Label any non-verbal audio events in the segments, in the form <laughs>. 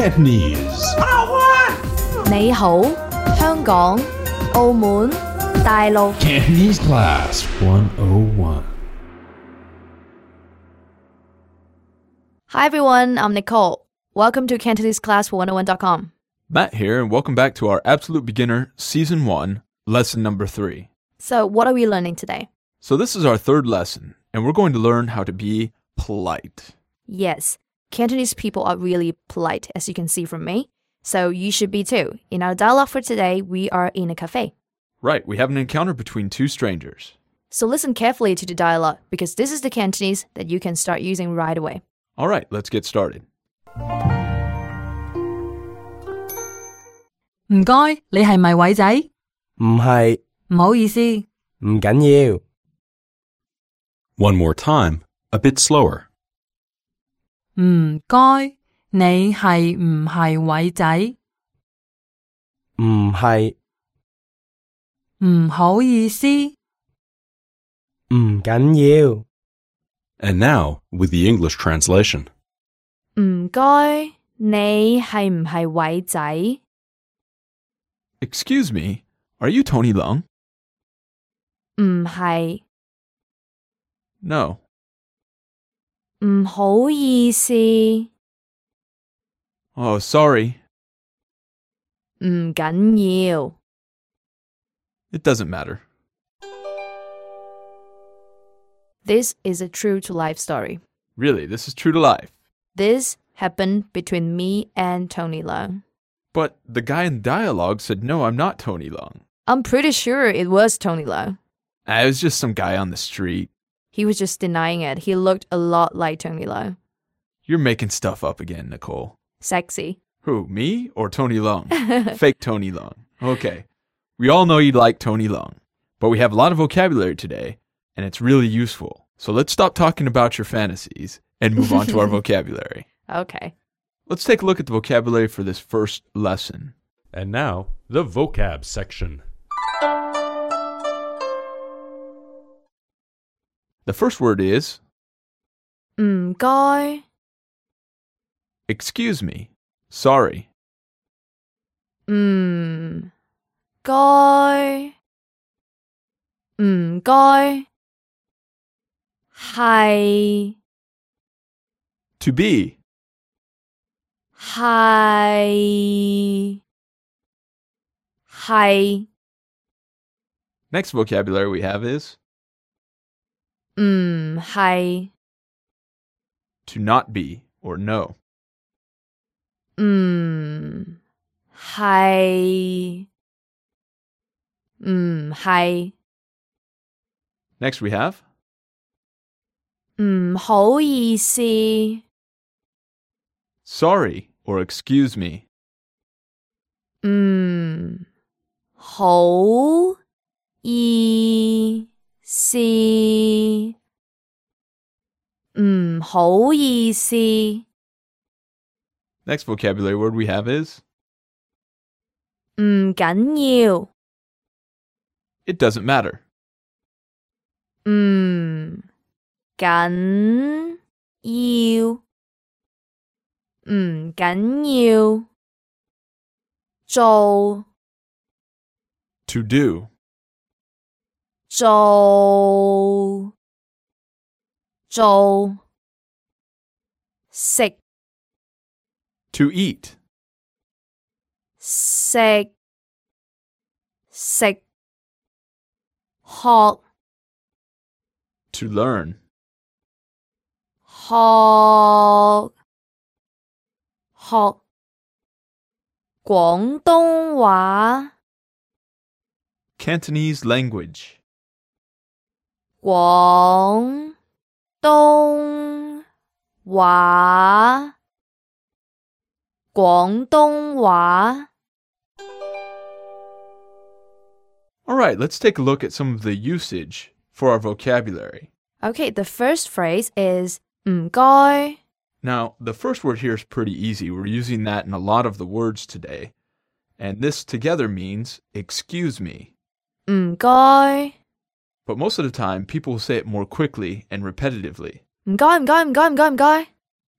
Cantonese. 你好，香港、澳门、大陆。 Cantonese Class 101. Hi everyone, I'm Nicole. Welcome to CantoneseClass101.com. Matt here, and welcome back to our Absolute Beginner Season 1, Lesson Number 3. So, what are we learning today? So, this is our third lesson, and we're going to learn how to be polite. Yes, Cantonese people are really polite, as you can see from me. So, you should be too. In our dialogue for today, we are in a cafe. Right, we have an encounter between two strangers. So, listen carefully to the dialogue because this is the Cantonese that you can start using right away. All right, let's get started. 唔该，你系咪伟仔？唔系，唔好意思，唔紧要。 One more time, a bit slower. 唔该，你系唔系伟仔？唔系，唔好意思，唔紧要。 And now, with the English translation. 唔该，你系唔系伟仔？ Excuse me, are you Tony Lung? 唔系， No. 唔好意思。Oh, sorry. 唔緊要。It doesn't matter. This is a true to life story. Really, this is true to life. This happened between me and Tony Leung. But the guy in dialogue said, No, I'm not Tony Leung. I'm pretty sure it was Tony Leung. I was just some guy on the street. He was just denying it. He looked a lot like Tony Leung. You're making stuff up again, Nicole. Sexy. Who, me or Tony Leung? <laughs> Fake Tony Leung. Okay. We all know you like Tony Leung, but we have a lot of vocabulary today, and it's really useful. So let's stop talking about your fantasies and move on to our <laughs> vocabulary. Okay. Let's take a look at the vocabulary for this first lesson. And now, the vocab section. The first word is 唔该， excuse me, sorry, 唔该，唔该，系 to be, 系系 Next vocabulary we have is 唔系 to not be or no. 唔系唔系 Next we have 唔好意思 sorry or excuse me. 唔好意 思唔好意思 Next vocabulary word we have is 唔紧要 it doesn't matter. 唔紧要唔紧要做 To do, 做做食 to eat, 食食学 to learn, 学学广东话 Cantonese language, 广东话广东话 All right, let's take a look at some of the usage for our vocabulary. Okay, the first phrase is 唔该 Now, the first word here is pretty easy. We're using that in a lot of the words today. And this together means excuse me. 唔该 But most of the time, people will say it more quickly and repetitively. M'gai, m'gai, m'gai, m'gai, m'gai.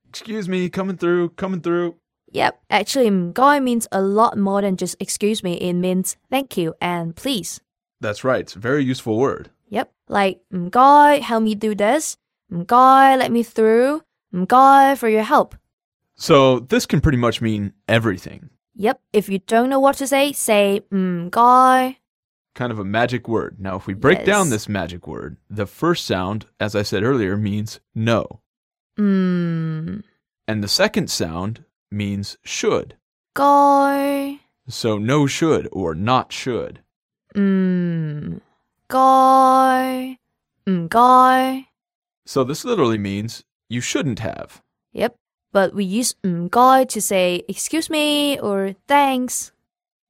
Excuse me, coming through, coming through. Yep, actually, m'gai means a lot more than just excuse me. It means thank you and please. That's right. It's a very useful word. Yep, like m'gai, help me do this. M'gai, let me through. M'gai, for your help. So this can pretty much mean everything. Yep, if you don't know what to say, say m'gai kind of a magic word. Now, if we break yes. down this magic word, the first sound, as I said earlier, means no. Mm. And the second sound means should. Go. So no should or not should. Mm. Go. Mm, go. So this literally means you shouldn't have. Yep, but we use mm, go to say excuse me or thanks.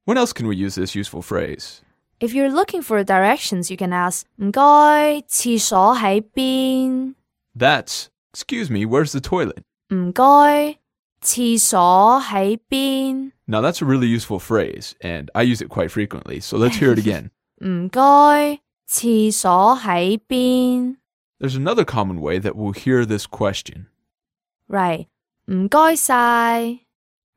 When else can we use this useful phrase? If you're looking for directions, you can ask 唔该厕所喺边? That's, excuse me, where's the toilet? 唔该厕所喺边? Now that's a really useful phrase, and I use it quite frequently, so let's hear it <laughs> again. 唔该厕所喺边? There's another common way that we'll hear this question. Right. 唔该晒.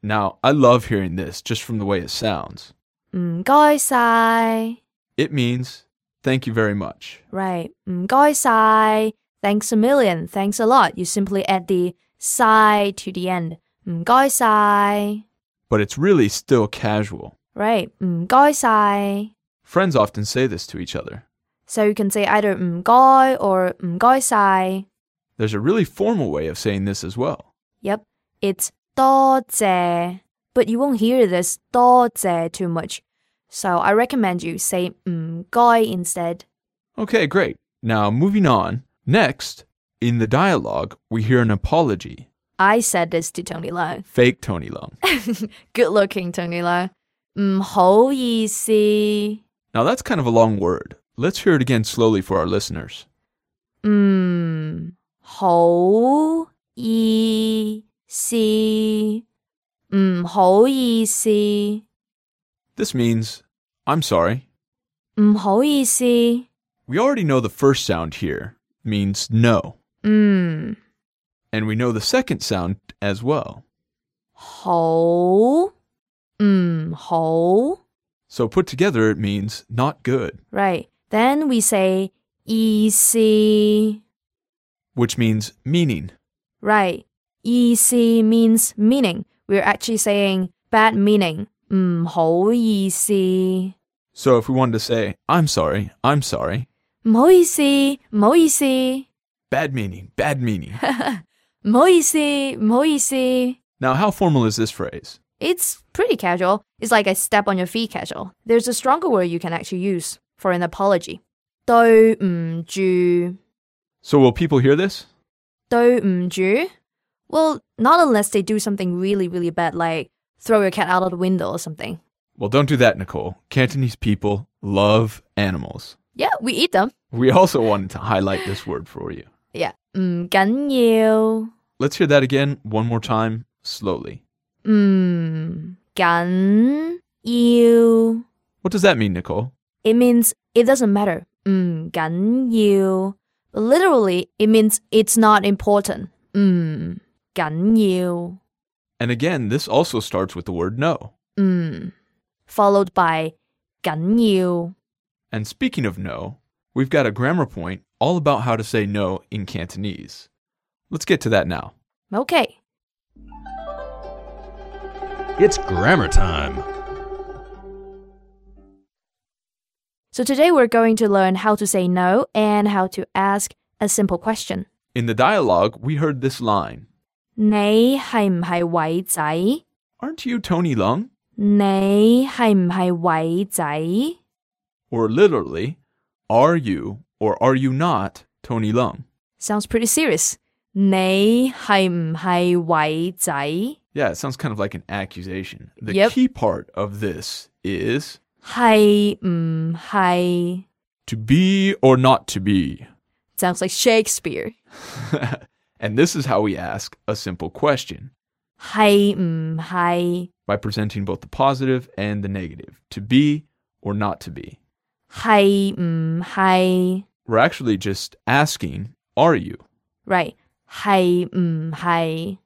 Now, I love hearing this just from the way it sounds. 唔该晒. It means thank you very much. Right. 唔该晒. Thanks a million. Thanks a lot. You simply add the sai to the end. 唔该晒. But it's really still casual. Right. 唔该晒. Friends often say this to each other. So you can say either 唔该 or 唔该晒. There's a really formal way of saying this as well. Yep. It's 多谢. But you won't hear this 多谢 too much. So I recommend you say 唔该 instead. Okay, great. Now, moving on. Next, in the dialogue, we hear an apology. I said this to Tony Lo. Fake Tony Long. <laughs> Good looking Tony Lo. 唔好意思. Now, that's kind of a long word. Let's hear it again slowly for our listeners. 唔好意思。 唔好意思。 This means, I'm sorry. 唔好意思。 We already know the first sound here means no, 嗯， and we know the second sound as well. 好，唔好。 So put together, it means not good, Right. Then we say 意思。 which means meaning. Right. 意思 means meaning. We're actually saying bad meaning. 唔好意思。 So if we wanted to say, I'm sorry, I'm sorry, 唔好意思，唔好意思， bad meaning, bad meaning. <laughs> 唔好意思，唔好意思。 now, how formal is this phrase? It's pretty casual. It's like a step on your feet casual. There's a stronger word you can actually use for an apology. 对唔住， So will people hear this? 对唔住? Well, not unless they do something really, really bad, like throw your cat out of the window or something. Well, don't do that, Nicole. Cantonese people love animals. Yeah, we eat them. We also wanted to highlight this word for you. Yeah. 唔紧要， Let's hear that again one more time, slowly. 唔紧要。 What does that mean, Nicole? It means it doesn't matter. 唔紧要. But literally, it means it's not important. 唔 紧要. And again, this also starts with the word no. 唔 followed by 紧要. And speaking of no, we've got a grammar point all about how to say no in Cantonese. Let's get to that now. Okay. It's grammar time. So today we're going to learn how to say no and how to ask a simple question. In the dialogue, we heard this line 你系唔系伟仔? Aren't you Tony Lung? 你系唔系伟仔? Or literally, are you or are you not Tony Lung? Sounds pretty serious. 你系唔系伟仔? Yeah, it sounds kind of like an accusation. The Yep. key part of this is 系唔系? to be or not to be. Sounds like Shakespeare. <laughs> and this is how we ask a simple question 系唔系? by presenting both the positive and the negative to be or not to be. 系唔系? We're actually just asking, are you? Right. 系唔系?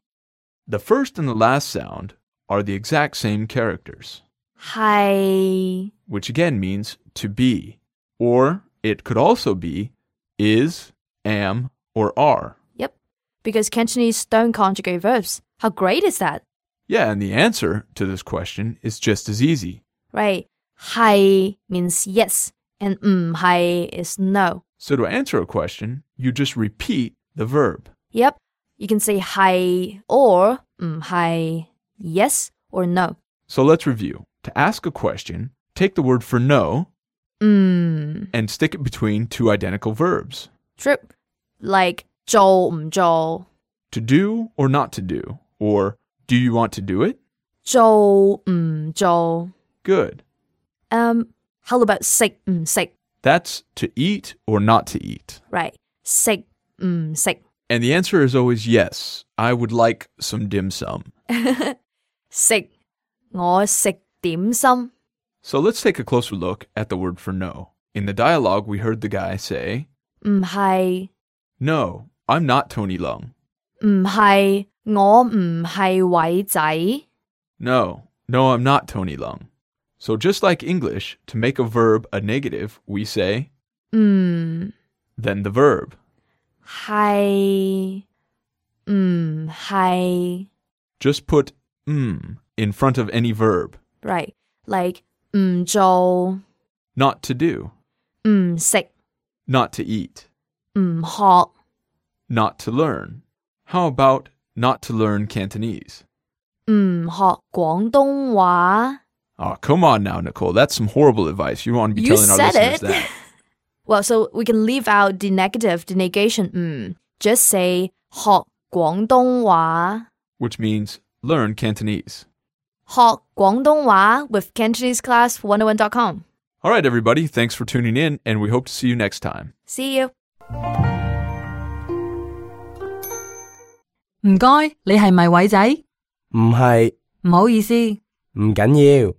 The first and the last sound are the exact same characters, 系 which again means to be. Or it could also be is, am, or are. because Cantonese don't conjugate verbs. How great is that? Yeah, and the answer to this question is just as easy. Right. Hai means yes, and mm hai is no. So to answer a question, you just repeat the verb. Yep. You can say hai or mm hai, yes or no. So let's review. To ask a question, take the word for no mm. and stick it between two identical verbs. True. Like 做唔做 To do or not to do, or do you want to do it? 做唔做 Good. Um, how about 食唔食 That's to eat or not to eat. Right. 食唔食 And the answer is always yes. I would like some dim sum. <laughs> 食我食点心 So let's take a closer look at the word for no. In the dialogue, we heard the guy say, 唔系 No, I'm not Tony Lung. 唔系我唔系伟仔 No, no, I'm not Tony Lung. So just like English, to make a verb a negative, we say, 唔 then the verb. 系唔系 Just put mm in front of any verb. right like 唔做 Not to do, 唔食 not to eat, 唔学 not to learn. How about not to learn Cantonese? 唔学广东话 Oh, come on now, Nicole. That's some horrible advice. You want to be You telling our said listeners it. that. <laughs> Well, so we can leave out the negative, the negation 唔 just say 学广东话 which means learn Cantonese. 学广东话 with Cantonese class 101.com. All right, everybody. Thanks for tuning in, and we hope to see you next time. See you. 唔該，你係咪偉仔？唔係，唔好意思。唔緊要。